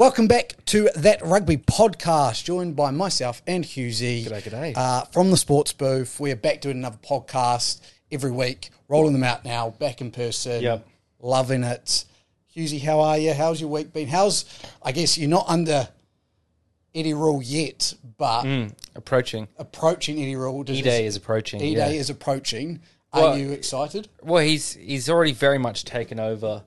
Welcome back to that rugby podcast, joined by myself and Husey. G'day, g'day. Uh, from the sports booth, we are back doing another podcast every week, rolling them out now, back in person. Yep. Loving it. Husey, how are you? How's your week been? How's, I guess you're not under Eddie Rule yet, but Mm, approaching. approaching Eddie Rule. E Day is approaching. E yeah. Day is approaching. Are Well- you excited? Well, he's he's already very much taken over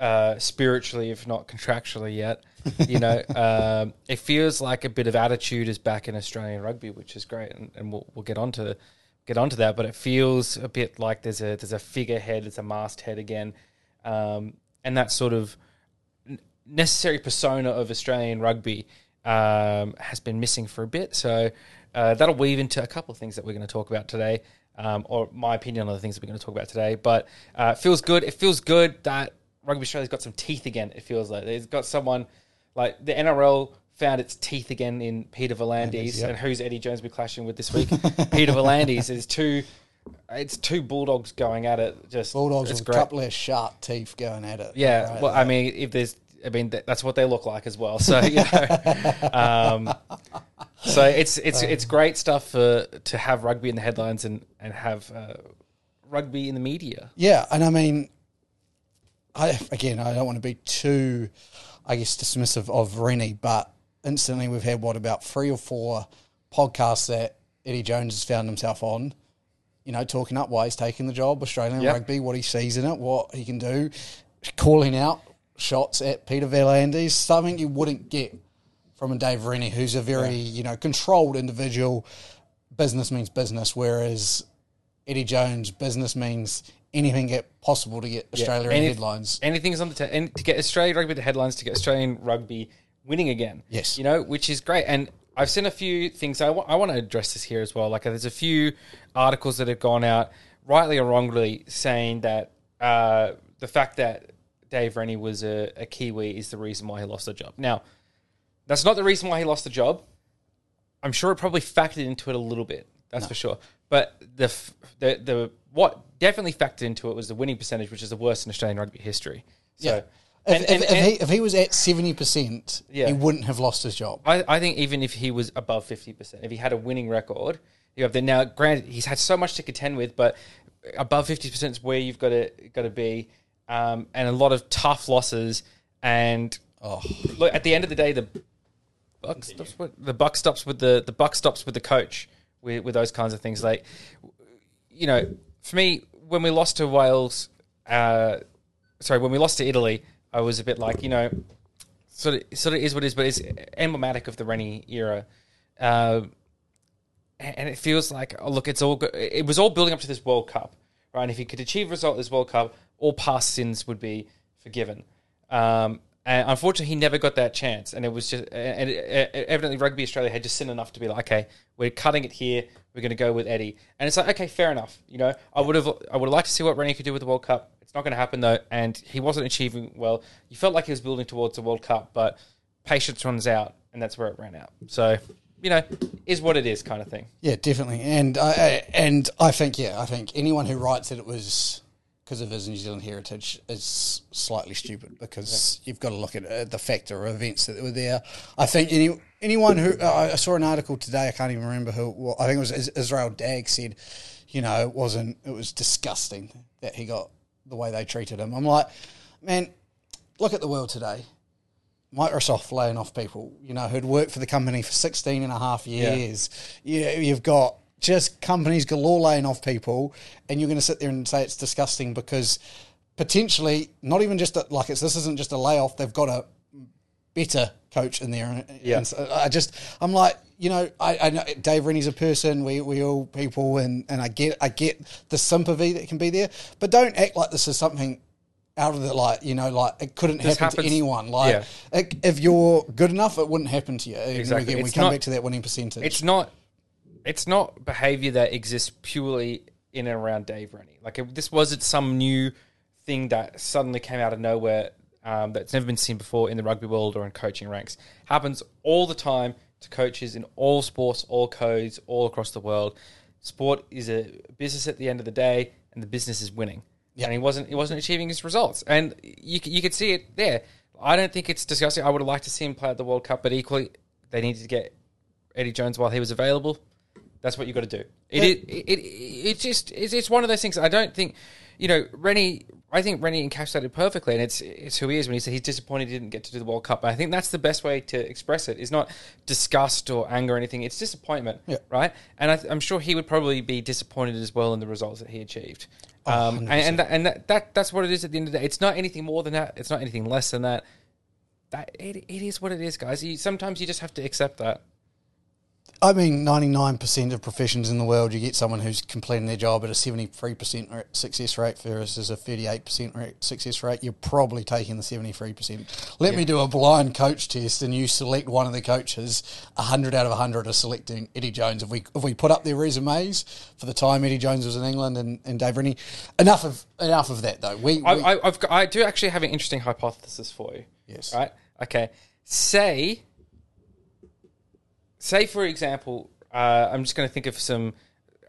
uh, spiritually, if not contractually yet. You know, um, it feels like a bit of attitude is back in Australian rugby, which is great, and, and we'll, we'll get onto get onto that. But it feels a bit like there's a there's a figurehead, there's a masthead again, um, and that sort of necessary persona of Australian rugby um, has been missing for a bit. So uh, that'll weave into a couple of things that we're going to talk about today, um, or my opinion on the things that we're going to talk about today. But uh, it feels good. It feels good that Rugby Australia's got some teeth again. It feels like they've got someone like the NRL found its teeth again in Peter V'Landys, yep. and who's Eddie Jones be clashing with this week? Peter V'Landys. There's two. It's two bulldogs going at it. Just Bulldogs with great. a couple of sharp teeth going at it. Yeah, Right, well, I mean, if there's, I mean, th- that's what they look like as well. So you know, um, so it's it's it's great stuff for to have rugby in the headlines and and have uh, rugby in the media. Yeah, and I mean, I again, I don't want to be too, I guess, dismissive of Rennie, but instantly we've had what about three or four podcasts that Eddie Jones has found himself on. You know, talking up why he's taking the job, Australian Yep. rugby, what he sees in it, what he can do, calling out shots at Peter V'Landys, something you wouldn't get from a Dave Rennie, who's a very you know controlled individual. Business means business, whereas Eddie Jones, business means anything get possible to get Australia in Any- headlines. Anything's on the ta- and to get Australian rugby to headlines, to get Australian rugby winning again. Yes. you know, which is great. And I've seen a few things. I want to address this here as well. Like, there's a few articles that have gone out, rightly or wrongly, saying that uh, the fact that Dave Rennie was a, a Kiwi is the reason why he lost the job. Now, that's not the reason why he lost the job. I'm sure it probably factored into it a little bit. That's for sure. But the f- the the what definitely factored into it was the winning percentage, which is the worst in Australian rugby history. So, Yeah. If, and, if, and, if, and he, if he was at seventy percent, Yeah. he wouldn't have lost his job. I, I think even if he was above fifty percent, if he had a winning record, you have the now. Granted, he's had so much to contend with, but above fifty percent is where you've got to got to be, um, and a lot of tough losses. And Oh, look, at the end of the day, the buck stops with the buck stops with the the buck stops with the coach with with those kinds of things. Like, you know, for me, when we lost to Wales, uh, sorry, when we lost to Italy, I was a bit like, you know, sort of sort of is what it is, but it's emblematic of the Rennie era. Uh, and it feels like, oh, look, it's all it was all building up to this World Cup, right? And if he could achieve a result this World Cup, all past sins would be forgiven. Um, and unfortunately, he never got that chance. And it was just, and it, evidently, Rugby Australia had just seen enough to be like, okay, we're cutting it here. We're going to go with Eddie. And it's like, okay, fair enough. You know, I would have, I would have liked to see what Rennie could do with the World Cup. It's not going to happen though, and he wasn't achieving well. You felt like he was building towards the World Cup, but patience runs out, and that's where it ran out. So, you know, is what it is, kind of thing. yeah, definitely. And I and I think yeah, I think anyone who writes that it was because of his New Zealand heritage is slightly stupid because you've got to look at uh, the factor of events that were there. I think any anyone who uh, I saw an article today, I can't even remember who. Well, I think it was Israel Dagg said, you know, it wasn't. It was disgusting that he got the way they treated him. I'm like, man, look at the world today. Microsoft laying off people, you know, who'd worked for the company for 16 and a half years. You, you've got just companies galore laying off people, and you're going to sit there and say it's disgusting because potentially, not even just a, like it's this isn't just a layoff, they've got a better coach in there. And, Yeah. and so I just, I'm like, you know, I, I know Dave Rennie's a person. We we all people, and and I get I get the sympathy that can be there, but don't act like this is something out of the like you know like it couldn't This happen to anyone. Like yeah. it, if you're good enough, it wouldn't happen to you. And Exactly. Again, we It's come not- back to that winning percentage. It's not, it's not behavior that exists purely in and around Dave Rennie. Like it, this wasn't some new thing that suddenly came out of nowhere um, that's never been seen before in the rugby world or in coaching ranks. Happens all the time to coaches in all sports, all codes, all across the world. Sport is a business at the end of the day, and the business is winning. Yeah. And he wasn't he wasn't achieving his results, and you you could see it there. I don't think it's disgusting. I would have liked to see him play at the World Cup, but equally, they needed to get Eddie Jones while he was available. That's what you got to do. It, Yeah. it, it, it, it's just it's, it's one of those things. I don't think you know Rennie. I think Rennie encapsulated perfectly, and it's it's who he is when he said he's disappointed he didn't get to do the World Cup. But I think that's the best way to express it. It's not disgust or anger or anything. It's disappointment, Yeah. right? And I, I'm sure he would probably be disappointed as well in the results that he achieved. Oh, Um, and and, that, and that, that that's what it is at the end of the day. It's not anything more than that. It's not anything less than that. That it, it is what it is, guys. You, sometimes you just have to accept that. I mean, 99% of professions in the world, you get someone who's completing their job at a 73% success rate versus a 38% success rate. You're probably taking the 73%. Let me do a blind coach test and you select one of the coaches. 100 out of 100 are selecting Eddie Jones. If we, if we put up their resumes for the time Eddie Jones was in England and, and Dave Rennie, enough of, enough of that though. We, we I, I, I've got, I do actually have an interesting hypothesis for you. Yes. Right. Okay. Say. Say for example, uh, I'm just going to think of some.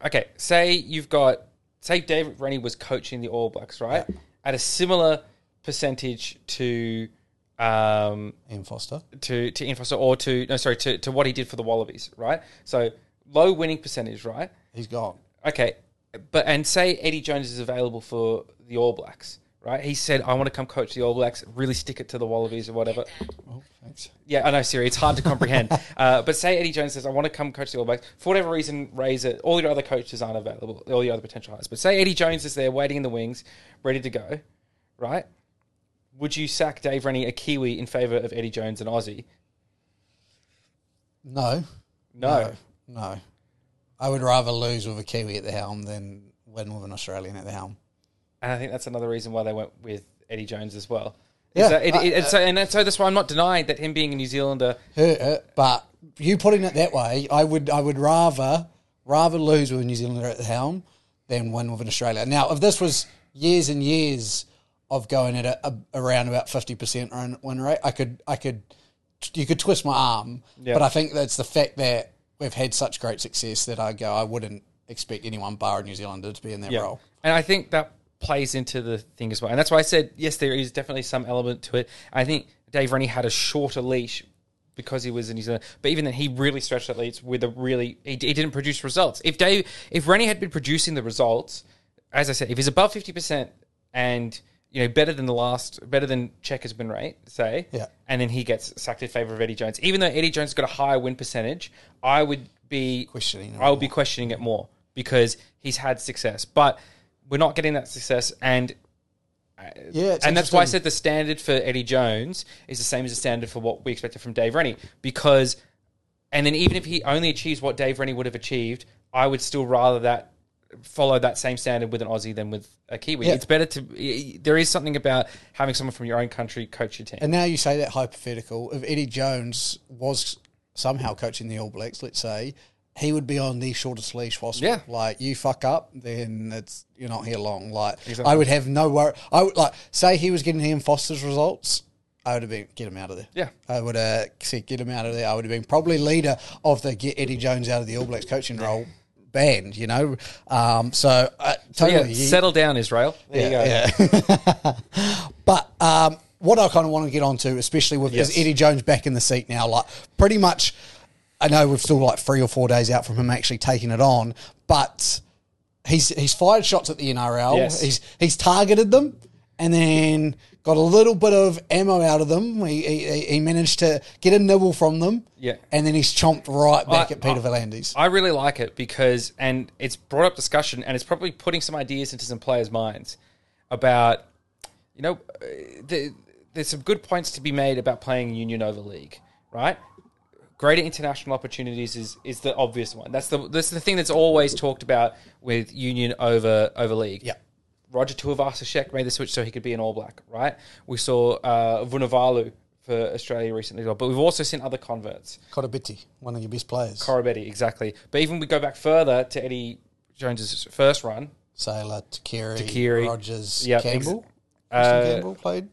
Okay. Say you've got. Say David Rennie was coaching the All Blacks, right? At a similar percentage to. Um, Ian Foster. to to Ian Foster or to no sorry to, to what he did for the Wallabies, right? So low winning percentage, right? He's gone. Okay, but and say Eddie Jones is available for the All Blacks, right? He said, "I want to come coach the All Blacks, really stick it to the Wallabies or whatever." Oh, thanks. Yeah, I know, Siri. It's hard to comprehend. uh, but say Eddie Jones says, "I want to come coach the All Blacks." For whatever reason, raise it. All your other coaches aren't available. All your other potential hires. But say Eddie Jones is there, waiting in the wings, ready to go, right? Would you sack Dave Rennie, a Kiwi, in favour of Eddie Jones, an Aussie? No. No. No. No. I would rather lose with a Kiwi at the helm than win with an Australian at the helm. And I think that's another reason why they went with Eddie Jones as well. Yeah, it, uh, it, and so, and so that's why I'm not denying that him being a New Zealander. Hurt it, but you putting it that way, I would I would rather rather lose with a New Zealander at the helm than win with an Australia. Now, if this was years and years of going at a, a, around about fifty percent win rate, I could I could you could twist my arm, but I think that's the fact that we've had such great success that I go I wouldn't expect anyone bar a New Zealander to be in that role. And I think that plays into the thing as well. And that's why I said, yes, there is definitely some element to it. I think Dave Rennie had a shorter leash because he was in Zealand. But even then, he really stretched that leash with a really, he, he didn't produce results. If Dave, if Rennie had been producing the results, as I said, if he's above 50% and, you know, better than the last, better than check has been rate, say, Yeah. and then he gets sacked in favor of Eddie Jones. Even though Eddie Jones got a higher win percentage, I would be Questioning I would be questioning it more because he's had success, but we're not getting that success, and uh, Yeah, and that's why I said the standard for Eddie Jones is the same as the standard for what we expected from Dave Rennie because, and then even if he only achieves what Dave Rennie would have achieved, I would still rather that follow that same standard with an Aussie than with a Kiwi. Yeah. It's better to. There is something about having someone from your own country coach your team. And now you say that hypothetical. If Eddie Jones was somehow coaching the All Blacks, let's say, he would be on the shortest leash possible. Yeah. Like you fuck up, then it's you're not here long. Like Exactly. I would have no worry. I would like say he was getting him Foster's results. I would have been get him out of there. Yeah. I would have said get him out of there. I would have been probably leader of the get Eddie Jones out of the All Blacks coaching role band. You know, um, so uh, So yeah, you- settle down, Israel. There you go. yeah. but um, what I kind of want to get onto, especially with Yes. is Eddie Jones back in the seat now. Like pretty much, I know we're still like three or four days out from him actually taking it on, but he's he's fired shots at the NRL. Yes. He's he's targeted them, and then got a little bit of ammo out of them. He he, he managed to get a nibble from them. Yeah. and then he's chomped right back I- at Peter I- V'Landys. I really like it because, and it's brought up discussion, and it's probably putting some ideas into some players' minds about, you know, uh, the, there's some good points to be made about playing union over league, right? Greater international opportunities is is the obvious one. That's the that's the thing that's always talked about with union over over league. Yeah. Roger Tuivasa-Sheck made the switch so he could be an All Black, right? We saw uh, Vunivalu for Australia recently, as well, but we've also seen other converts. Koroibete, one of your best players. Koroibete, exactly. But even we go back further to Eddie Jones's first run. Sailor, Tuqiri, Tuqiri. Rogers, Yep, Campbell. ex- uh, Campbell played,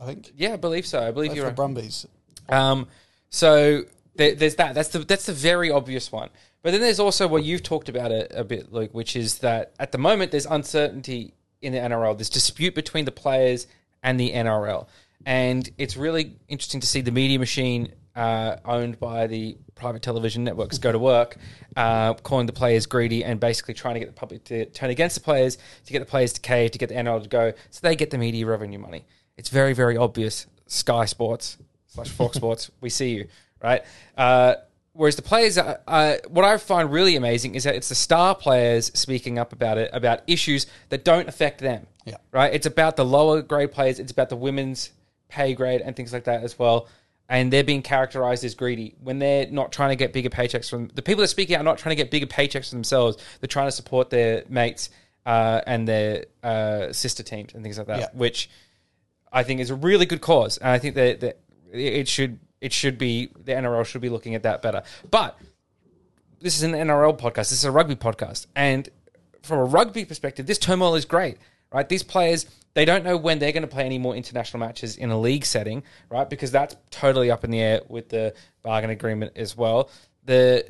I think, Yeah, I believe so. I believe played you're for right. Brumbies. Um, so there, there's that. That's the that's the very obvious one. But then there's also what you've talked about a, a bit, Luke, which is that at the moment there's uncertainty in the NRL. There's dispute between the players and the NRL. and it's really interesting to see the media machine uh, owned by the private television networks go to work, uh, calling the players greedy and basically trying to get the public to turn against the players, to get the players to cave, to get the NRL to go, so they get the media revenue money. It's very, very obvious. Sky Sports slash Fox Sports, we see you, right? Uh, whereas the players, are, uh, what I find really amazing is that it's the star players speaking up about it, about issues that don't affect them. Yeah. Right? It's about the lower grade players, it's about the women's pay grade and things like that as well. And they're being characterized as greedy when they're not trying to get bigger paychecks from the people that speak out are not trying to get bigger paychecks for themselves. They're trying to support their mates uh, and their uh, sister teams and things like that, Yeah. which I think is a really good cause. And I think that, that it should it should be the NRL should be looking at that better. But this is an NRL podcast. This is a rugby podcast, and from a rugby perspective, this turmoil is great, right? These players they don't know when they're going to play any more international matches in a league setting, right? Because that's totally up in the air with the bargain agreement as well. The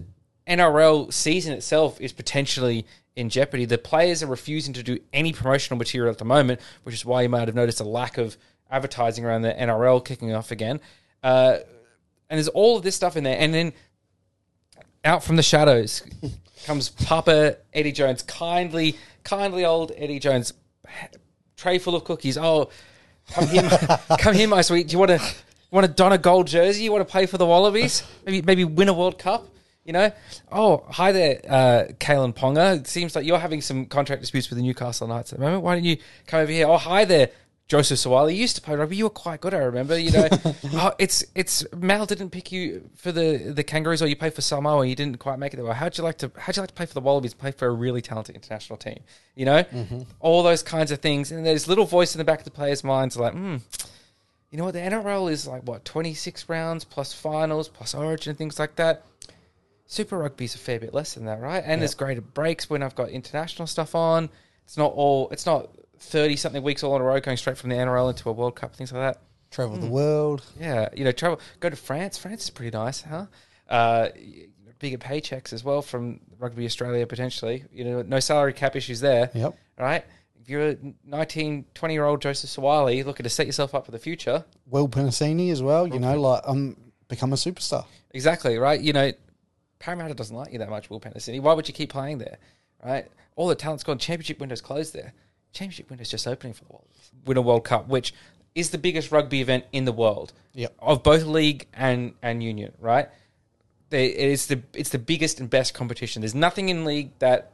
NRL season itself is potentially in jeopardy. The players are refusing to do any promotional material at the moment, which is why you might have noticed a lack of advertising around the NRL kicking off again. Uh, and there's all of this stuff in there, and then out from the shadows comes Papa Eddie Jones, kindly, kindly old Eddie Jones, tray full of cookies. Oh, come here, my- come here, my sweet. Do you want to want to don a gold jersey? You want to play for the Wallabies? Maybe maybe win a World Cup. You know? Oh, hi there, uh, Kalyn Ponga. It seems like you're having some contract disputes with the Newcastle Knights at the moment. Why don't you come over here? Oh, hi there, Joseph Suaalii. You used to play rugby. You were quite good, I remember. You know, oh, it's it's Mal didn't pick you for the the Kangaroos, or you played for Samoa. and You didn't quite make it there. Well, how'd you like to how'd you like to play for the Wallabies? Play for a really talented international team. You know, all those kinds of things. And there's little voice in the back of the players' minds like, hmm. You know what? The NRL is like what twenty six rounds plus finals plus Origin and things like that. Super Rugby's a fair bit less than that, right? And there's greater breaks when I've got international stuff on. It's not all. It's not thirty something weeks all in a row going straight from the NRL into a World Cup, things like that. Travel the world. Yeah, you know, travel. Go to France. France is pretty nice, huh? Uh, bigger paychecks as well from Rugby Australia potentially. You know, no salary cap issues there. Yep. Right. If you're a 19, 20 year old Joseph Suaalii looking to set yourself up for the future, Will Penisini as well. You know, like um, become a superstar. Exactly, right? You know, Parramatta doesn't like you that much, Will Penisini. Why would you keep playing there, right? All the talent's gone. Championship window's closed there. Championship window's just opening for the Wallabies. Win a World Cup, which is the biggest rugby event in the world. Yep. Of both league and, and union, right? They, it is the it's the biggest and best competition. There's nothing in league that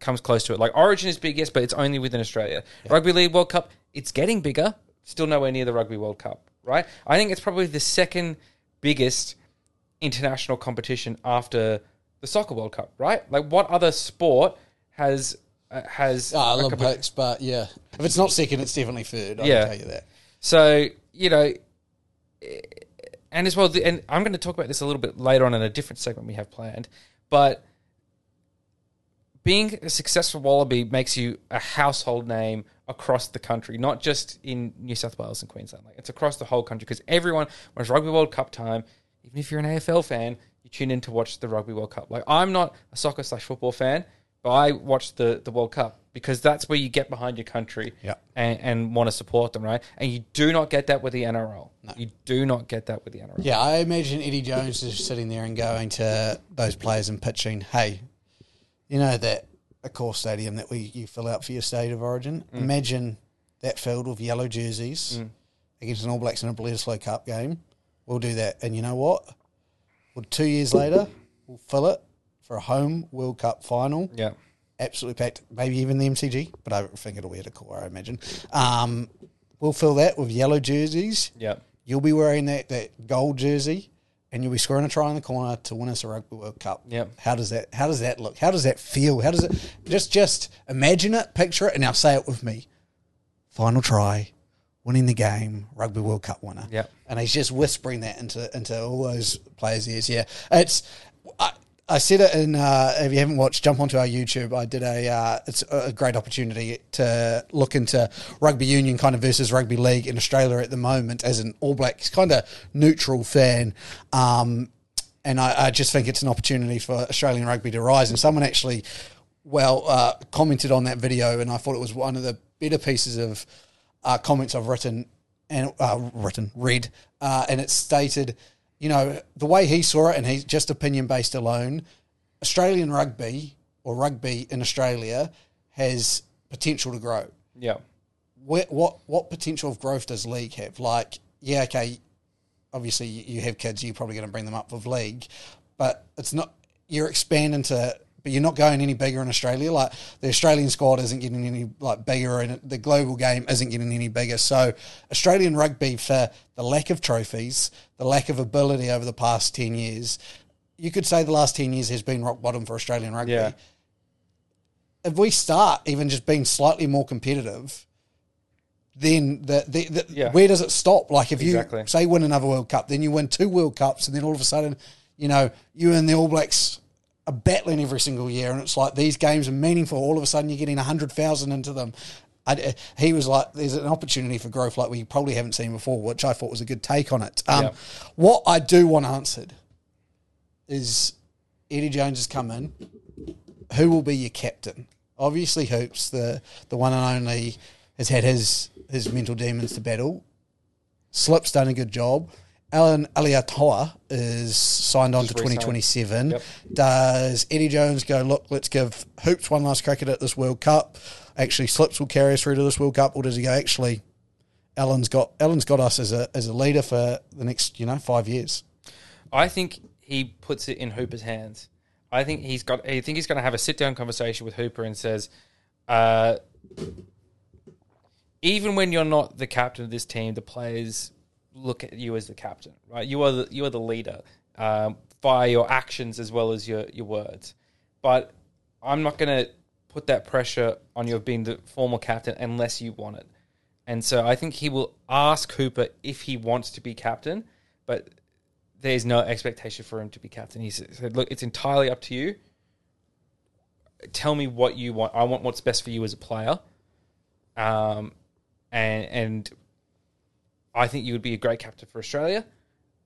comes close to it. Like Origin is big, yes, but it's only within Australia. Rugby League World Cup, it's getting bigger, still nowhere near the Rugby World Cup, right? I think it's probably the second biggest international competition after the Soccer World Cup, right? Like what other sport has has Ah, a compe- Olympics, but yeah, if it's not second, it's definitely third. I Yeah. can tell you that. So you know, eh, and as well, the- and I'm going to talk about this a little bit later on in a different segment we have planned, but being a successful Wallaby makes you a household name across the country, not just in New South Wales and Queensland. Like it's across the whole country because everyone, when it's Rugby World Cup time, even if you're an AFL fan, you tune in to watch the Rugby World Cup. Like I'm not a soccer slash football fan, but I watch the the World Cup because that's where you get behind your country Yeah. and, and want to support them, right? And you do not get that with the NRL. You do not get that with the NRL. Yeah, I imagine Eddie Jones is sitting there and going to those players and pitching, "Hey, you know that Accor stadium that we you fill out for your state of origin. Mm. Imagine that filled with yellow jerseys mm. against an All Blacks in a Bledisloe Cup game. We'll do that, and you know what? Well, two years later, we'll fill it for a home World Cup final. Yeah. absolutely packed. Maybe even the MCG, but I think it'll be at Accor. I imagine. Um, we'll fill that with yellow jerseys. Yeah. You'll be wearing that, that gold jersey, and you'll be scoring a try in the corner to win us a Rugby World Cup. Yep. How does that? How does that look? How does that feel? How does it? Just just imagine it, picture it, and now say it with me. Final try, winning the game, Rugby World Cup winner. Yep. And he's just whispering that into into all those players' ears. Yeah, it's. I, I said it in. Uh, if you haven't watched, jump onto our YouTube. I did a. Uh, it's a great opportunity to look into rugby union kind of versus rugby league in Australia at the moment as an All Blacks kind of neutral fan. Um, and I, I just think it's an opportunity for Australian rugby to rise. And someone actually, well, uh, commented on that video, and I thought it was one of the better pieces of uh, comments I've written and uh, written, read, uh, and it stated, you know, the way he saw it, and he's just opinion based alone. Australian rugby or rugby in Australia has potential to grow. Yeah. Where, what what potential of growth does league have? Like, yeah, okay, obviously you have kids, you're probably going to bring them up with league, but it's not. You're expanding to, but you're not going any bigger in Australia. Like the Australian squad isn't getting any like bigger, and the global game isn't getting any bigger. So Australian rugby, for the lack of trophies, the lack of ability over the past ten years, you could say the last ten years has been rock bottom for Australian rugby. Yeah. If we start even just being slightly more competitive, then the, the, the Yeah. where does it stop? Like if you say win another World Cup, then you win two World Cups, and then all of a sudden, you know, you and the All Blacks are battling every single year, and it's like these games are meaningful. All of a sudden, you're getting hundred thousand into them. I, he was like, "There's an opportunity for growth like we probably haven't seen before," which I thought was a good take on it. Um, Yeah. What I do want answered is Eddie Jones has come in. Who will be your captain? Obviously, Hoops, the the one and only, has had his his mental demons to battle. Slip's done a good job. Allan Alaalatoa is signed on to 2027. Yep. Does Eddie Jones go, look, let's give Hoops one last crack at this World Cup? Actually, Slips will carry us through to this World Cup, or does he go, actually, Allan's got Allan's got us as a as a leader for the next, you know, five years? I think he puts it in Hooper's hands. I think he's got. I think he's going to have a sit down conversation with Hooper and says, uh, even when you're not the captain of this team, the players look at you as the captain, right? You are the you are the leader um, by your actions as well as your your words. But I'm not going to put that pressure on you of being the formal captain unless you want it. And so I think he will ask Hooper if he wants to be captain, but there's no expectation for him to be captain. He said, "Look, it's entirely up to you. Tell me what you want. I want what's best for you as a player." Um, and and I think you would be a great captain for Australia.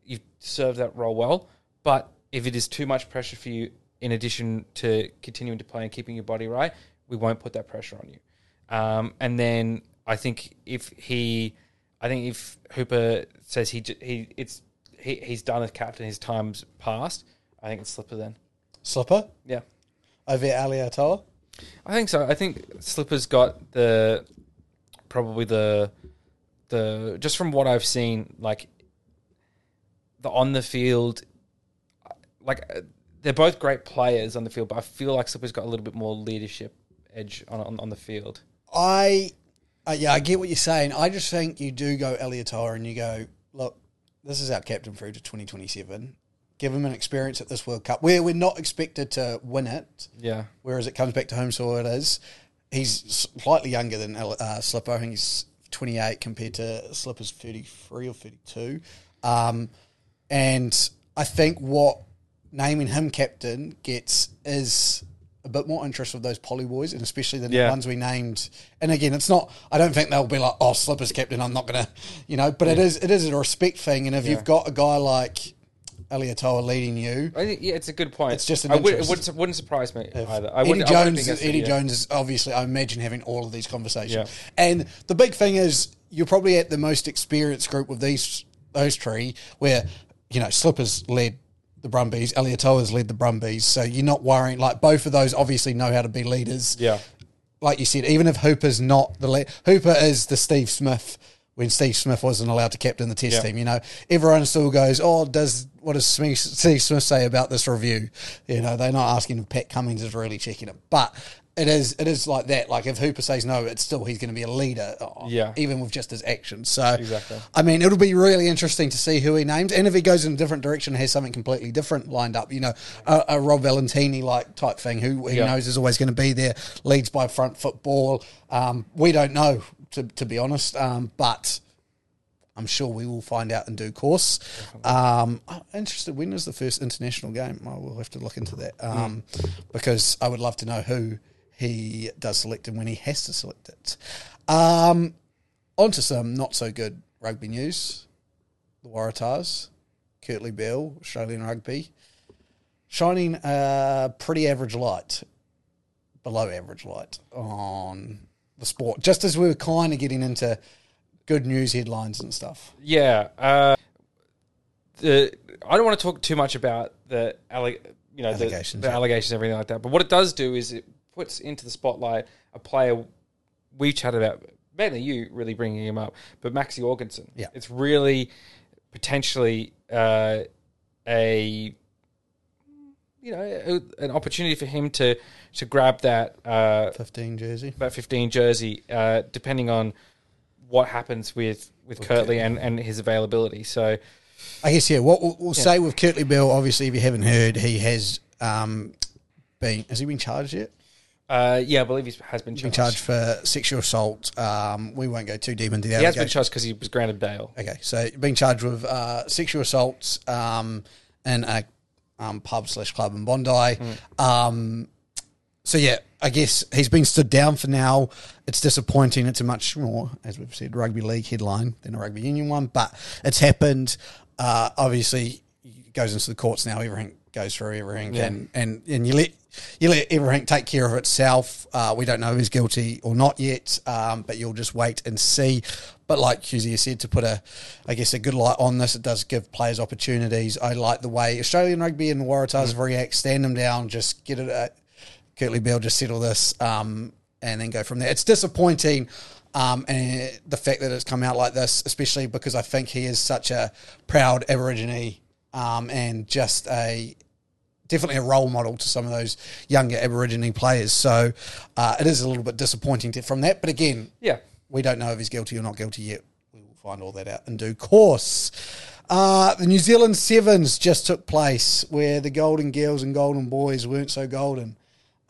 You've served that role well, but if it is too much pressure for you, in addition to continuing to play and keeping your body right, we won't put that pressure on you. Um, and then I think if he, I think if Hooper says he he it's he, he's done as captain, his time's passed. I think it's Slipper then. Slipper Yeah, over Alaalatoa. I think so. I think Slipper's got the probably the the just from what I've seen, like the on the field, like they're both great players on the field, but I feel like Slipper's got a little bit more leadership edge on on, on the field. I, uh, yeah, I get what you're saying. I just think you do go Alaalatoa and you go, look, this is our captain through to 2027. Give him an experience at this World Cup where we're not expected to win it, Yeah, whereas it comes back to home soil. It is. He's slightly younger than uh, Slipper. I think he's 28 compared to Slipper's 33 or 32. Um, and I think what naming him captain gets is a bit more interest with those poly boys, and especially the Yeah. ones we named. And again, it's not. I don't think they'll be like, "Oh, Slipper's captain." I'm not gonna, you know. But it is. It is a respect thing, and if Yeah. you've got a guy like Alaalatoa leading you, I think yeah, it's a good point. It's just an I would, it wouldn't, wouldn't surprise me either. I Eddie wouldn't, I Jones, Eddie yeah. Jones is obviously, I imagine having all of these conversations. Yeah. And the big thing is, you're probably at the most experienced group with these those three, where you know Slippers led the Brumbies, Alaalatoa's led the Brumbies, so you're not worrying. Like both of those obviously know how to be leaders. Yeah, Like you said, even if Hooper's not the lead, Hooper is the Steve Smith when Steve Smith wasn't allowed to captain the Test Yeah. team. You know, everyone still goes, "Oh, does what does Smith, Steve Smith say about this review?" You know, they're not asking if Pat Cummins is really checking it, but it is it is like that. Like if Hooper says no, it's still he's going to be a leader. uh, Yeah. even with just his actions. So Exactly. I mean, it'll be really interesting to see who he names, and if he goes in a different direction, has something completely different lined up. You know, a, a Rob Valetini like type thing, who he Yeah. knows is always going to be there, leads by front football. Um, we don't know, to, to be honest, um, but I'm sure we will find out in due course. Um, I'm interested. When is the first international game? I will have to look into that um, because I would love to know who he does select and when he has to select it. Um, on to some not so good rugby news. The Waratahs, Kurtley Beale, Australian rugby, shining a pretty average light, below average light on the sport. Just as we were kind of getting into good news headlines and stuff. Yeah. Uh, the I don't want to talk too much about the alleg- you know Allegations, the, the allegations and everything like that. But what it does do is it puts into the spotlight a player we chatted about mainly you really bringing him up, but Maxi Jorgensen. Yeah. it's really potentially uh, a you know an opportunity for him to to grab that uh, 15 jersey. that 15 jersey, uh, depending on what happens with with Kurtley and, and his availability. So I guess yeah. What we'll, we'll say with Kurtley Beale, obviously, if you haven't heard, he has um, been has he been charged yet? uh, yeah, I believe he has been Been charged. charged for sexual assault. Um, we won't go too deep into that. He has been charged because he was granted bail. Okay, so being charged with uh, sexual assaults um, in a um, pub slash club in Bondi. Um, so yeah, I guess he's been stood down for now. It's disappointing. It's a much more, as we've said, rugby league headline than a rugby union one, but it's happened. Uh, obviously, goes into the courts now. Everything goes through everything, Yeah. and, and and you let you let everything take care of itself. Uh, we don't know he's guilty or not yet, um, but you'll just wait and see. But like Husey said, to put a, I guess, a good light on this, it does give players opportunities. I like the way Australian rugby and Waratahs react, stand them down, just get it. At, Kurtley Beale just settle this um, and then go from there. It's disappointing. Um, and the fact that it's come out like this, especially because I think he is such a proud Aborigine um, and just a definitely a role model to some of those younger Aborigine players. So uh, it is a little bit disappointing to, from that. But again, Yeah. we don't know if he's guilty or not guilty yet. We will find all that out in due course. Uh, the New Zealand Sevens just took place where the Golden Girls and Golden Boys weren't so golden.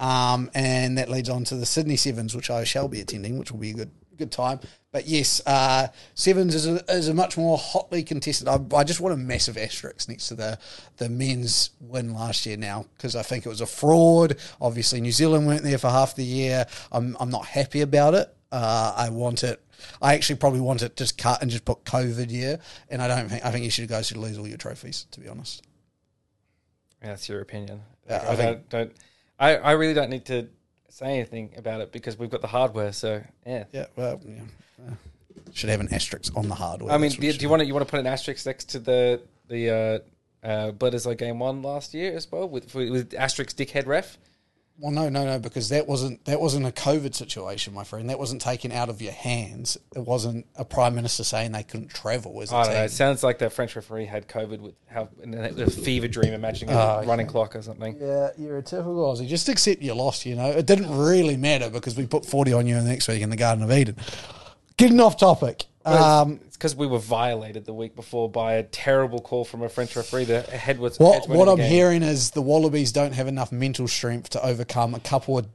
Um, and that leads on to the Sydney Sevens, which I shall be attending, which will be a good good time. But yes, uh, Sevens is a, is a much more hotly contested. I, I just want a massive asterisk next to the the men's win last year now because I think it was a fraud. Obviously, New Zealand weren't there for half the year. I'm I'm not happy about it. Uh, I want it. I actually probably want it just cut and just put COVID year. And I don't think I think you should guys should lose all your trophies. To be honest. Yeah, that's your opinion. Yeah, I I, think- don't, don't. I, I really don't need to say anything about it because we've got the hardware. So yeah. Yeah. Well. Yeah. Uh, should have an asterisk on the hardware. I mean, do, do you want to you want to put an asterisk next to the the uh, uh, Bledisloe game one last year as well with with asterisk dickhead ref? Well, no, no, no, because that wasn't that wasn't a COVID situation, my friend. That wasn't taken out of your hands. It wasn't a prime minister saying they couldn't travel. As a I don't know. team. It sounds like the French referee had COVID with how in a, a fever dream, imagining a Oh, running clock or something. Yeah, you're a typical Aussie. Just accept you lost. You know, it didn't really matter because we put forty on you next week in the Garden of Eden. Getting off topic. Um, it's because we were violated the week before by a terrible call from a French referee. The head was what what I'm hearing is the Wallabies don't have enough mental strength to overcome a couple of,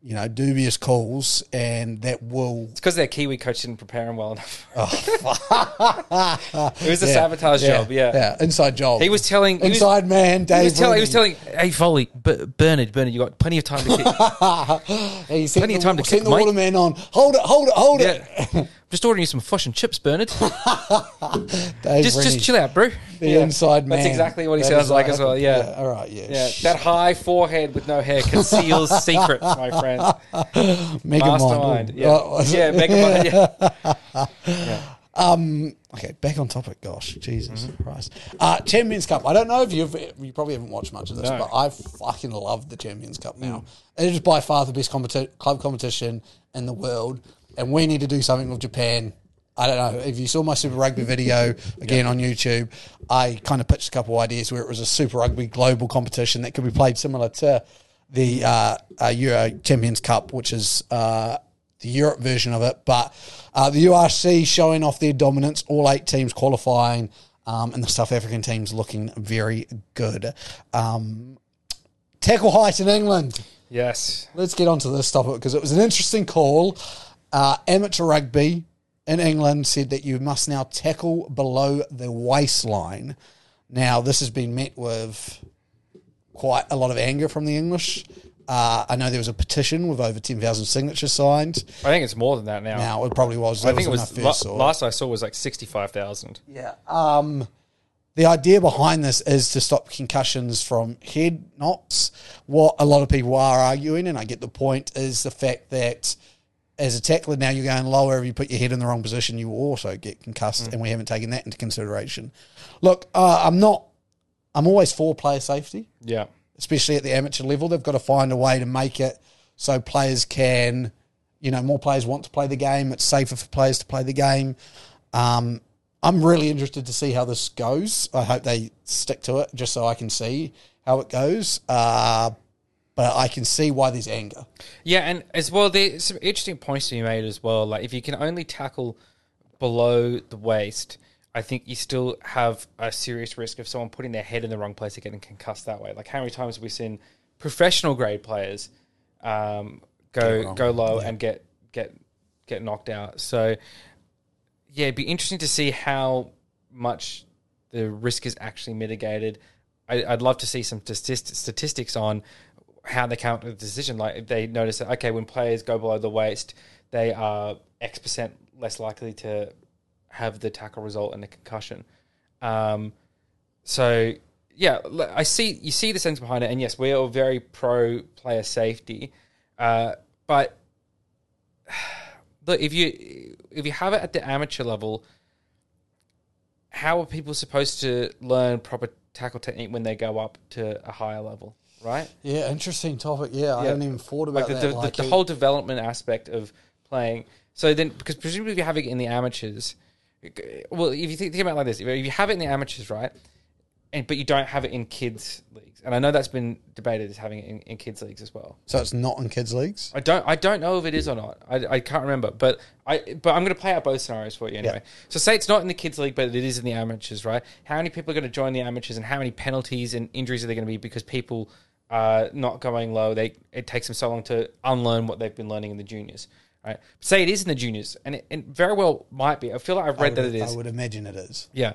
you know, dubious calls, and that will. It's because their Kiwi coach didn't prepare him well enough. Oh, it was a sabatage job. Yeah. yeah, inside job. He was telling he was- inside man. Dave He was, telling, he was telling, hey Foley, B- Bernard, Bernard, you got plenty of time to kick. Sent Plenty of the, time to kick, the mate. waterman on. Hold it, hold it, hold yeah. it. Just ordering you some fish and chips, Bernard. Dave just, just chill out, bro. The Yeah. inside man. That's exactly what he That sounds like as well. happened. Yeah. All right. Yeah. Yeah, that high forehead with no hair conceals secrets, my friend. Mega Mastermind. mind. Yeah, Oh, yeah, mega mind. Yeah. Um. Okay. Back on topic. Gosh, Jesus Mm-hmm. Christ. Uh, Champions Cup. I don't know if you've you probably haven't watched much of this, No. Mm. but I fucking love the Champions Cup now. It is by far the best competi- club competition in the world, and we need to do something with Japan. I don't know if you saw my Super Rugby video again on YouTube. I kind of pitched a couple of ideas where it was a Super Rugby global competition that could be played similar to the uh, uh, Euro Champions Cup, which is uh, the Europe version of it. But uh, the URC showing off their dominance, all eight teams qualifying, um, and the South African teams looking very good. Um, tackle height in England. Yes. Let's get onto this topic because it was an interesting call. Uh, amateur rugby in England said that you must now tackle below the waistline. Now, this has been met with quite a lot of anger from the English. Uh, I know there was a petition with over 10,000 signatures signed. I think it's more than that now. Now, it probably was. I That think it was I la- last I saw was like sixty-five thousand. Yeah. Um, the idea behind this is to stop concussions from head knocks. What a lot of people are arguing, and I get the point, is the fact that as a tackler now you're going lower if you put your head in the wrong position you will also get concussed and we haven't taken that into consideration. Look uh, i'm not i'm always for player safety. Yeah. especially at the amateur level they've got to find a way to make it so players can you know more players want to play the game. It's safer for players to play the game. Um, i'm really interested to see how this goes. I hope they stick to it just so i can see how it goes. Uh, but i can see why there's anger Yeah, and as well, there's some interesting points to be made as well. Like if you can only tackle below the waist, I think you still have a serious risk of someone putting their head in the wrong place and getting concussed that way. Like how many times have we seen professional grade players um, go go low and get get get knocked out? So yeah, it'd be interesting to see how much the risk is actually mitigated. I, I'd love to see some statistics on how they count the decision. Like if they notice that okay, when players go below the waist, they are X percent less likely to have the tackle result in a concussion. Um, so yeah, I see you see the sense behind it, and yes, we are very pro player safety, uh, but look if you if you have it at the amateur level, how are people supposed to learn proper tackle technique when they go up to a higher level, right? Yeah, interesting topic. Yeah, I Yeah. hadn't even thought about Like the, that. the, like the, the whole development aspect of playing. So then, because presumably if you have it in the amateurs, well, if you think, think about it like this, if you have it in the amateurs, right, and but you don't have it in kids leagues, and I know that's been debated as having it in, in kids leagues as well. so it's not in kids leagues. I don't I don't know if it is or not. I, I can't remember, but I but I'm going to play out both scenarios for you anyway. So say it's not in the kids league, but it is in the amateurs, right? How many people are going to join the amateurs, and how many penalties and injuries are there going to be because people are not going low? They it takes them so long to unlearn what they've been learning in the juniors, right? Say it is in the juniors, and it, it very well might be. I feel like I've read that it is. I would imagine it is. Yeah.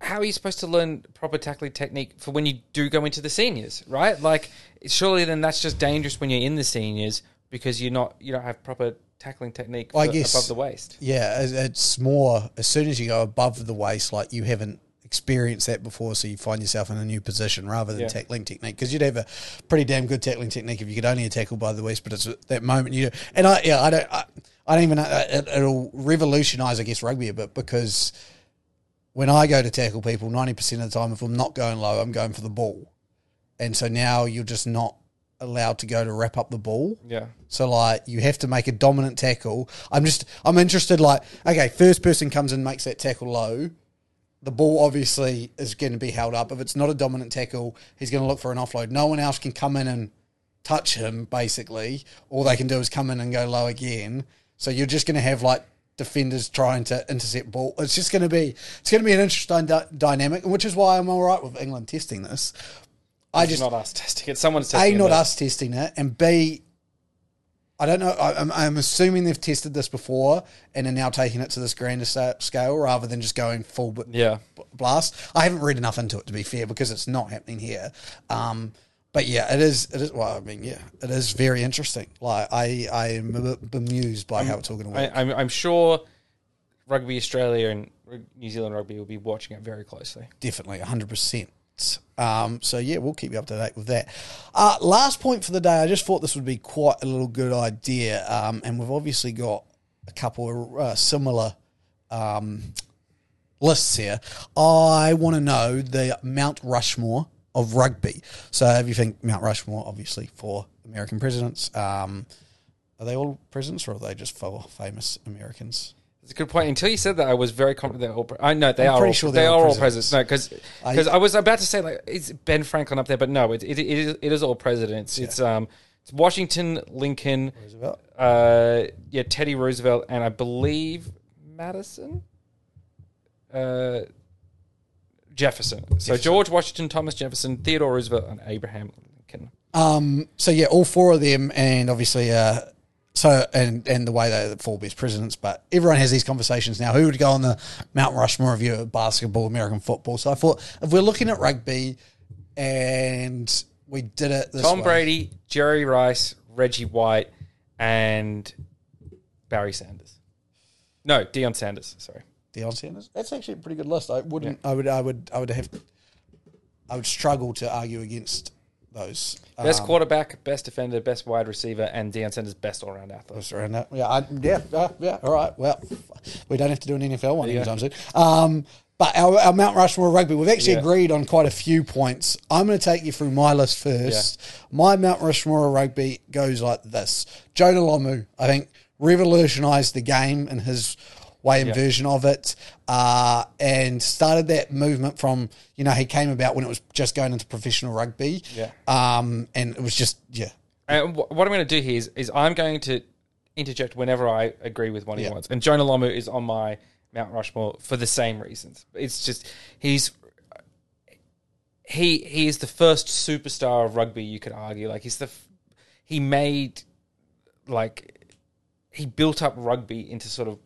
How are you supposed to learn proper tackling technique for when you do go into the seniors, right? Like, surely then that's just dangerous when you're in the seniors because you're not you don't have proper tackling technique I guess- above the waist. Yeah, it's more as soon as you go above the waist, like you haven't experienced that before, so you find yourself in a new position rather than Yeah. tackling technique. Because you'd have a pretty damn good tackling technique if you could only tackle by the waist, but it's at that moment you. And I, yeah, I don't, I, I don't even know. It, it'll revolutionise, I guess, rugby a bit because when I go to tackle people, ninety percent of the time, if I'm not going low, I'm going for the ball, and so now you're just not allowed to go to wrap up the ball. Yeah. So like you have to make a dominant tackle. I'm just I'm interested like okay, first person comes and makes that tackle low. The ball obviously is going to be held up. If it's not a dominant tackle, he's going to look for an offload. No one else can come in and touch him basically. All they can do is come in and go low again. So you're just going to have like defenders trying to intercept ball. It's just going to be it's going to be an interesting dy- dynamic, which is why I'm all right with England testing this. I It's just not us testing it. Someone's a, testing it. not us testing it, and B, I don't know. I, I'm, I'm assuming they've tested this before and are now taking it to this grander scale rather than just going full b- Yeah. b- blast. I haven't read enough into it to be fair because it's not happening here. Um, but yeah, it is. It is. Well, I mean, yeah, it is very interesting. Like I, I am a bit bemused by how it's all going to I, work. I'm, I'm sure Rugby Australia and New Zealand Rugby will be watching it very closely. Definitely, hundred percent. Um, so yeah, we'll keep you up to date with that. Uh, last point for the day. I just thought this would be quite a little good idea, um, and we've obviously got a couple of uh, similar um, lists here. I want to know the Mount Rushmore of rugby. So if you think Mount Rushmore, obviously for American presidents, um, are they all presidents or are they just for famous Americans? It's a good point. Until you said that, I was very confident they're all. Pre- I know they I'm are. pretty all, sure they they're all all presidents. No, because I- I, was about to say like it's Ben Franklin up there, but no, it, it, it, is, it is all presidents. It's um it's Washington, Lincoln, Roosevelt? uh yeah Teddy Roosevelt, and I believe Madison, uh Jefferson. So George Washington, Thomas Jefferson, Theodore Roosevelt, and Abraham Lincoln. Um, so yeah, all four of them, and obviously, uh, so and and the way they the four best presidents. But everyone has these conversations now. Who would go on the Mount Rushmore of your basketball, American football? So I thought if we're looking at rugby, and we did it, this Tom way- Brady, Jerry Rice, Reggie White, and Barry Sanders. No, Deion Sanders. Sorry. Deion Sanders. That's actually a pretty good list. I wouldn't. I would. I would. I would have. I would struggle to argue against those. Best Um, quarterback, best defender, best wide receiver, and Deion Sanders best all round athlete. Just around that. Yeah, I, yeah, uh, yeah. All right. Well, we don't have to do an NFL one anytime soon. Um, but our, our Mount Rushmore rugby, we've actually Yeah. agreed on quite a few points. I'm going to take you through my list first. My Mount Rushmore rugby goes like this: Jonah Lomu, I think, revolutionised the game in his way and Yeah. version of it, uh, and started that movement from you know he came about when it was just going into professional rugby. Yeah. Um, and it was just yeah. And what I'm going to do here is, is I'm going to interject whenever I agree with one of Yeah. your ones. And Jonah Lomu is on my Mount Rushmore for the same reasons. It's just he's he he is the first superstar of rugby. You could argue like he's the f- he made like he built up rugby into sort of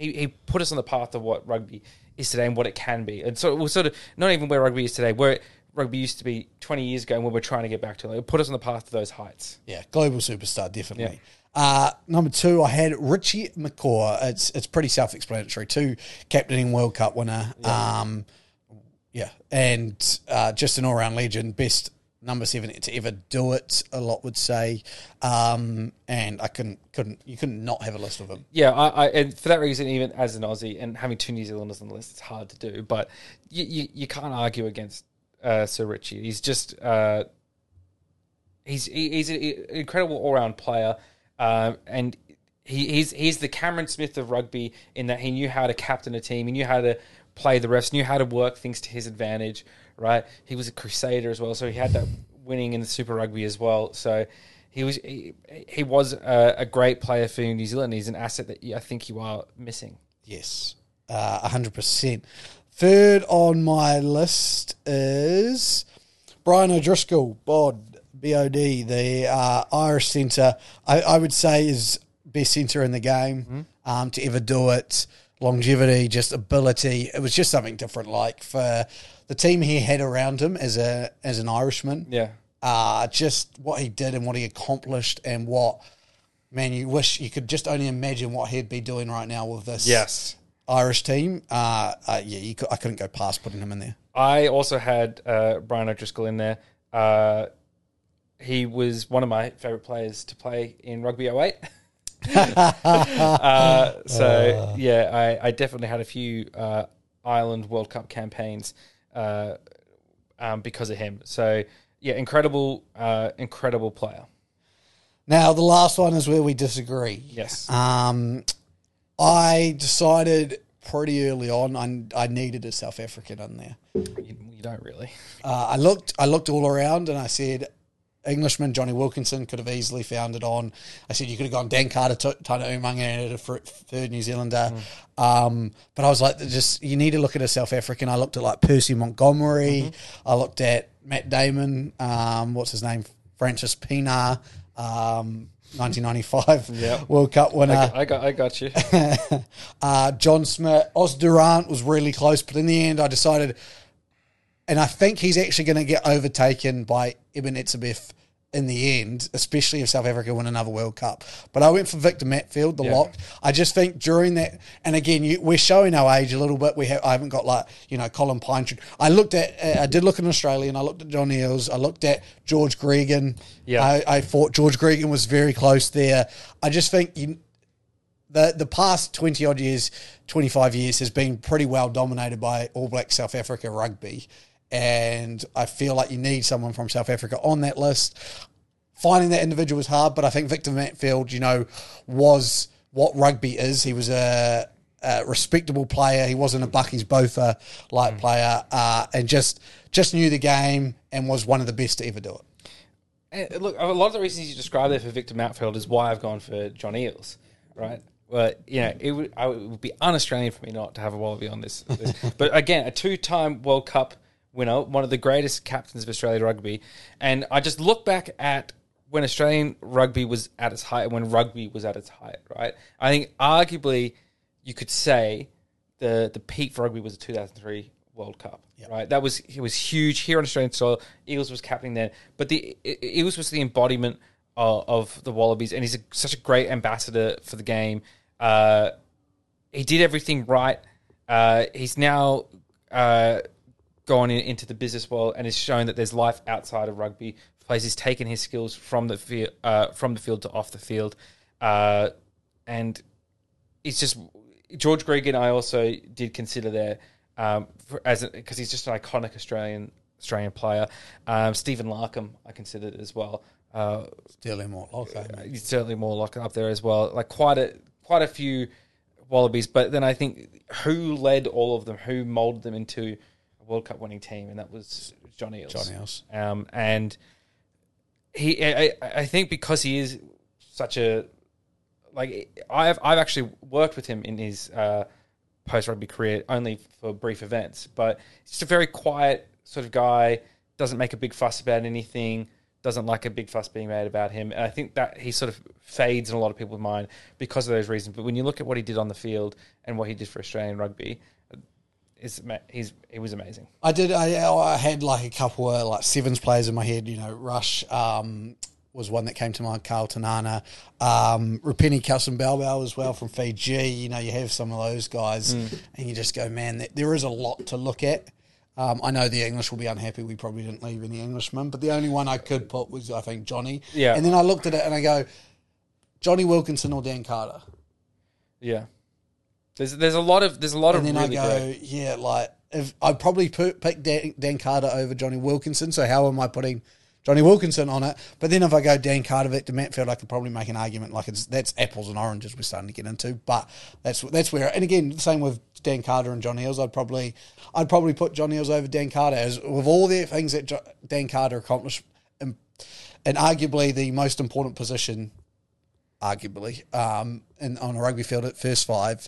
he, he put us on the path of what rugby is today and what it can be. And so was sort of not even where rugby is today, where rugby used to be 20 years ago and where we're trying to get back to. Like, it put us on the path to those heights. Yeah, global superstar, definitely. Uh, number two, I had Richie McCaw. It's it's pretty self explanatory. Two captaining World Cup winner. Yeah, um, yeah. and uh, just an all round legend. Best number seven to ever do it. A lot would say, um, and I couldn't couldn't you couldn't not have a list of them. Yeah, I, I and for that reason, even as an Aussie and having two New Zealanders on the list, it's hard to do. But you you, you can't argue against uh, Sir Richie. He's just uh, he's he- he's an incredible all round player, um, and he, he's he's the Cameron Smith of rugby in that he knew how to captain a team, he knew how to play the refs, knew how to work things to his advantage. Right, he was a crusader as well, so he had that winning in the Super Rugby as well. So. He was he, he was a, a great player for New Zealand. He's an asset that I think you are missing. Yes, uh, hundred percent. Third on my list is Brian O'Driscoll, Bod, BOD, the uh, Irish centre. I, I would say is best centre in the game um, to ever do it. Longevity, just ability. It was just something different. Like for the team he had around him as a as an Irishman Yeah, uh, just what he did and what he accomplished and what man you wish you could just only imagine what he'd be doing right now with this yes. Irish team. Uh, uh, yeah, you could, I couldn't go past putting him in there. I also had uh, Brian O'Driscoll in there. Uh, he was one of my favourite players to play in Rugby 08. uh, so, yeah, I, I definitely had a few uh, Ireland World Cup campaigns uh, um, because of him. So, yeah, incredible, uh, incredible player. Now the last one is where we disagree. Yes. Um, I decided pretty early on I, I needed a South African in there. You, you don't really. Uh, I looked I looked all around and I said Englishman Johnny Wilkinson could have easily found it on. I said you could have gone Dan Carter, Tana Umaga, and a third New Zealander. Um, but I was like, just you need to look at a South African. I looked at like Percy Montgomery. I looked at Matt Damon. Um, what's his name? Francois Pienaar. Um, 1995 Yep. World Cup winner. I got, I got you. uh, John Smit, Oz Durant was really close, but in the end, I decided, and I think he's actually going to get overtaken by Eben Etzebeth in the end, especially if South Africa win another World Cup. But I went for Victor Matfield, the Yeah. lock. I just think during that, and again, you, we're showing our age a little bit. We have, I haven't got like you know Colin Pinetree. I looked at, uh, I did look at an Australian. I looked at John Eales. I looked at George Gregan. Yeah. I, I thought George Gregan was very close there. I just think you the the past 20 odd years 25 years has been pretty well dominated by all black south africa rugby and i feel like you need someone from south africa on that list finding that individual was hard but i think victor matfield you know was what rugby is he was a, a respectable player he wasn't a Bakkies Botha like player uh, and just just knew the game and was one of the best to ever do it And look, a lot of the reasons you described there for Victor Matfield is why I've gone for John Eales, right? Well, you know, it would, I it would be un-Australian for me not to have a Wallaby on this. this. but again, a two-time World Cup winner, one of the greatest captains of Australian rugby, and I just look back at when Australian rugby was at its height when rugby was at its height, right? I think arguably you could say the the peak for rugby was the 2003 World Cup, right? That was it was huge here on Australian soil. Eales was captaining then, but the Eales was the embodiment of, of the Wallabies, and he's a, such a great ambassador for the game. Uh, he did everything right. Uh, he's now uh, gone in, into the business world and has shown that there's life outside of rugby. Plays he's taken his skills from the field, uh, from the field to off the field, uh, and it's just George Gregan. I also did consider there um, for, as because he's just an iconic Australian Australian player. Um, Stephen Larkham, I considered as well. Uh, Still more like he's certainly more locked up there as well. Like quite a quite a few Wallabies, but then I think who led all of them, who molded them into World Cup winning team, and that was Johnny Eales. Johnny Eales. Um, and he, I, I think because he is such a like I've I've actually worked with him in his uh, post rugby career only for brief events, but he's just a very quiet sort of guy. Doesn't make a big fuss about anything. Doesn't like a big fuss being made about him. And I think that he sort of fades in a lot of people's mind because of those reasons. But when you look at what he did on the field and what he did for Australian rugby, is he's he was amazing. I did. I, I had like a couple of like sevens players in my head. You know, Rush um, was one that came to mind. Karl Te Nana, um, Rupini Kelston as well from Fiji. You know, you have some of those guys, Mm. and you just go, man, there is a lot to look at. Um, I know the English will be unhappy. We probably didn't leave any Englishmen, but the only one I could put was I think Johnny. Yeah. And then I looked at it and I go, Johnny Wilkinson or Dan Carter. Yeah. There's there's a lot of there's a lot And of then really I go, great. yeah, like if I'd probably pick Dan, Dan Carter over Johnny Wilkinson. So how am I putting Johnny Wilkinson on it? But then if I go Dan Carter back to Matfield, I could probably make an argument like it's that's apples and oranges we're starting to get into. But that's that's where. And again, same with Dan Carter and Johnny Eales. I'd probably I'd probably put Johnny Eales over Dan Carter as with all the things that jo- Dan Carter accomplished, and, and arguably the most important position, arguably, um, in, on a rugby field at first five.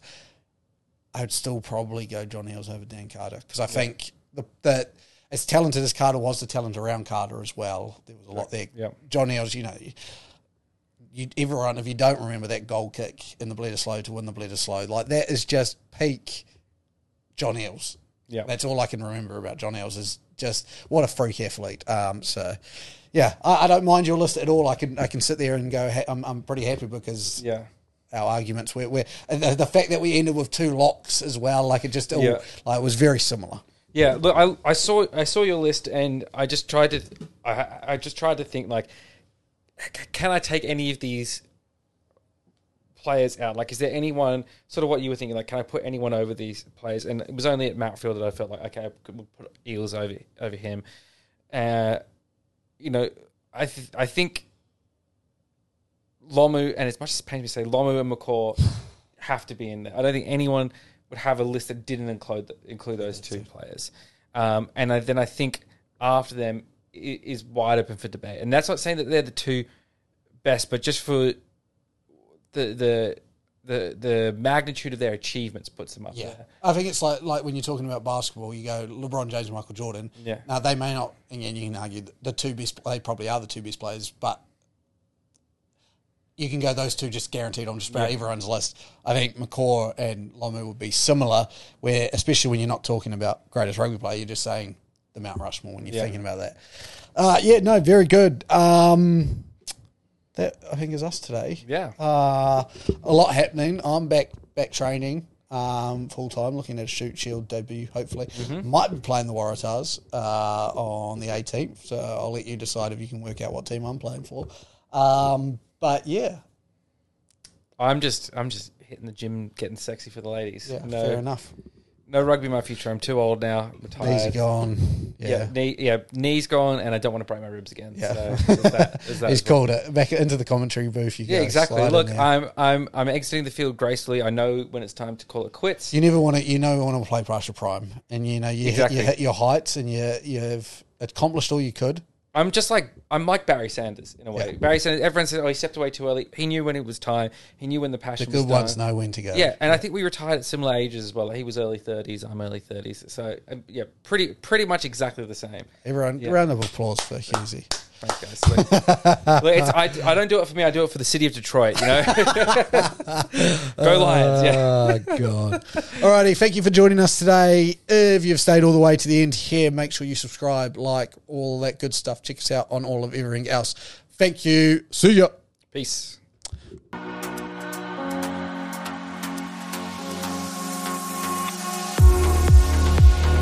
I'd still probably go John Eales over Dan Carter because I think the, that as talented as Carter was, the talent around Carter as well. There was a lot there. Yep. John Eales, you know, you everyone if you don't remember that goal kick in the Bledisloe to win the Bledisloe, like that is just peak John Eales. Yeah. That's all I can remember about John Eales is just what a freak athlete. Um, so. Yeah, I, I don't mind your list at all. I can I can sit there and go. Ha- I'm I'm pretty happy because Yeah. Our arguments. We're, we're the, the fact that we ended with two locks as well, like it just all Yeah. like it was very similar. Yeah, look, I, I saw I saw your list, and I just tried to I, I just tried to think like, can I take any of these players out? Like, is there anyone sort of what you were thinking? Like, can I put anyone over these players? And it was only at Matfield that I felt like okay, I could put Eales over over him. Uh, you know, I th- I think Lomu, and as much as it pains me to say, Lomu and McCaw have to be in there. I don't think anyone would have a list that didn't include include those two players. Um, and I, then I think after them is wide open for debate. And that's not saying that they're the two best, but just for the the the the magnitude of their achievements puts them up Yeah, there. I think it's like like when you're talking about basketball, you go LeBron James and Michael Jordan. Yeah. Now they may not, again, you can argue the two best. They probably are the two best players, but you can go those two just guaranteed on just about Yeah. everyone's list. I think McCaw and Lomu would be similar, where especially when you're not talking about greatest rugby player, you're just saying the Mount Rushmore when you're Yeah. thinking about that. Uh, yeah, no, very good. Um, that I think is us today. Yeah. Uh, a lot happening. I'm back back training um, full time, looking at a Shute Shield debut. Hopefully, might be playing the Waratahs uh, on the 18th. So I'll let you decide if you can work out what team I'm playing for. Um, but yeah, I'm just I'm just hitting the gym, getting sexy for the ladies. yeah, no, fair enough. no rugby my future. I'm too old now. I'm Knees are gone. Yeah, Yeah, knee, yeah, knees gone, and I don't want to break my ribs again. Yeah. So that, that he's well. called it back into the commentary booth. You Yeah, exactly. Look. I'm I'm I'm exiting the field gracefully. I know when it's time to call it quits. You never want to. You never want to play your prime, and you know you Exactly. hit, you hit your heights, and you you've accomplished all you could. I'm just like I'm like Barry Sanders in a way. Yeah. Barry Sanders. Everyone said, "Oh, he stepped away too early." He knew when it was time. He knew when the passion. Was the good ones know when to go. Yeah, and I think we retired at similar ages as well. He was early 30s. I'm early 30s. So um, yeah, pretty pretty much exactly the same. Everyone, Yeah. round of applause for Husey. Thanks, guys. It's, I, I don't do it for me. I do it for the city of Detroit. You know, go Lions. Yeah. Oh, God. Alrighty, thank you for joining us today. If you've stayed all the way to the end here, make sure you subscribe, like, all that good stuff. Check us out on all of everything else. Thank you. See ya. Peace.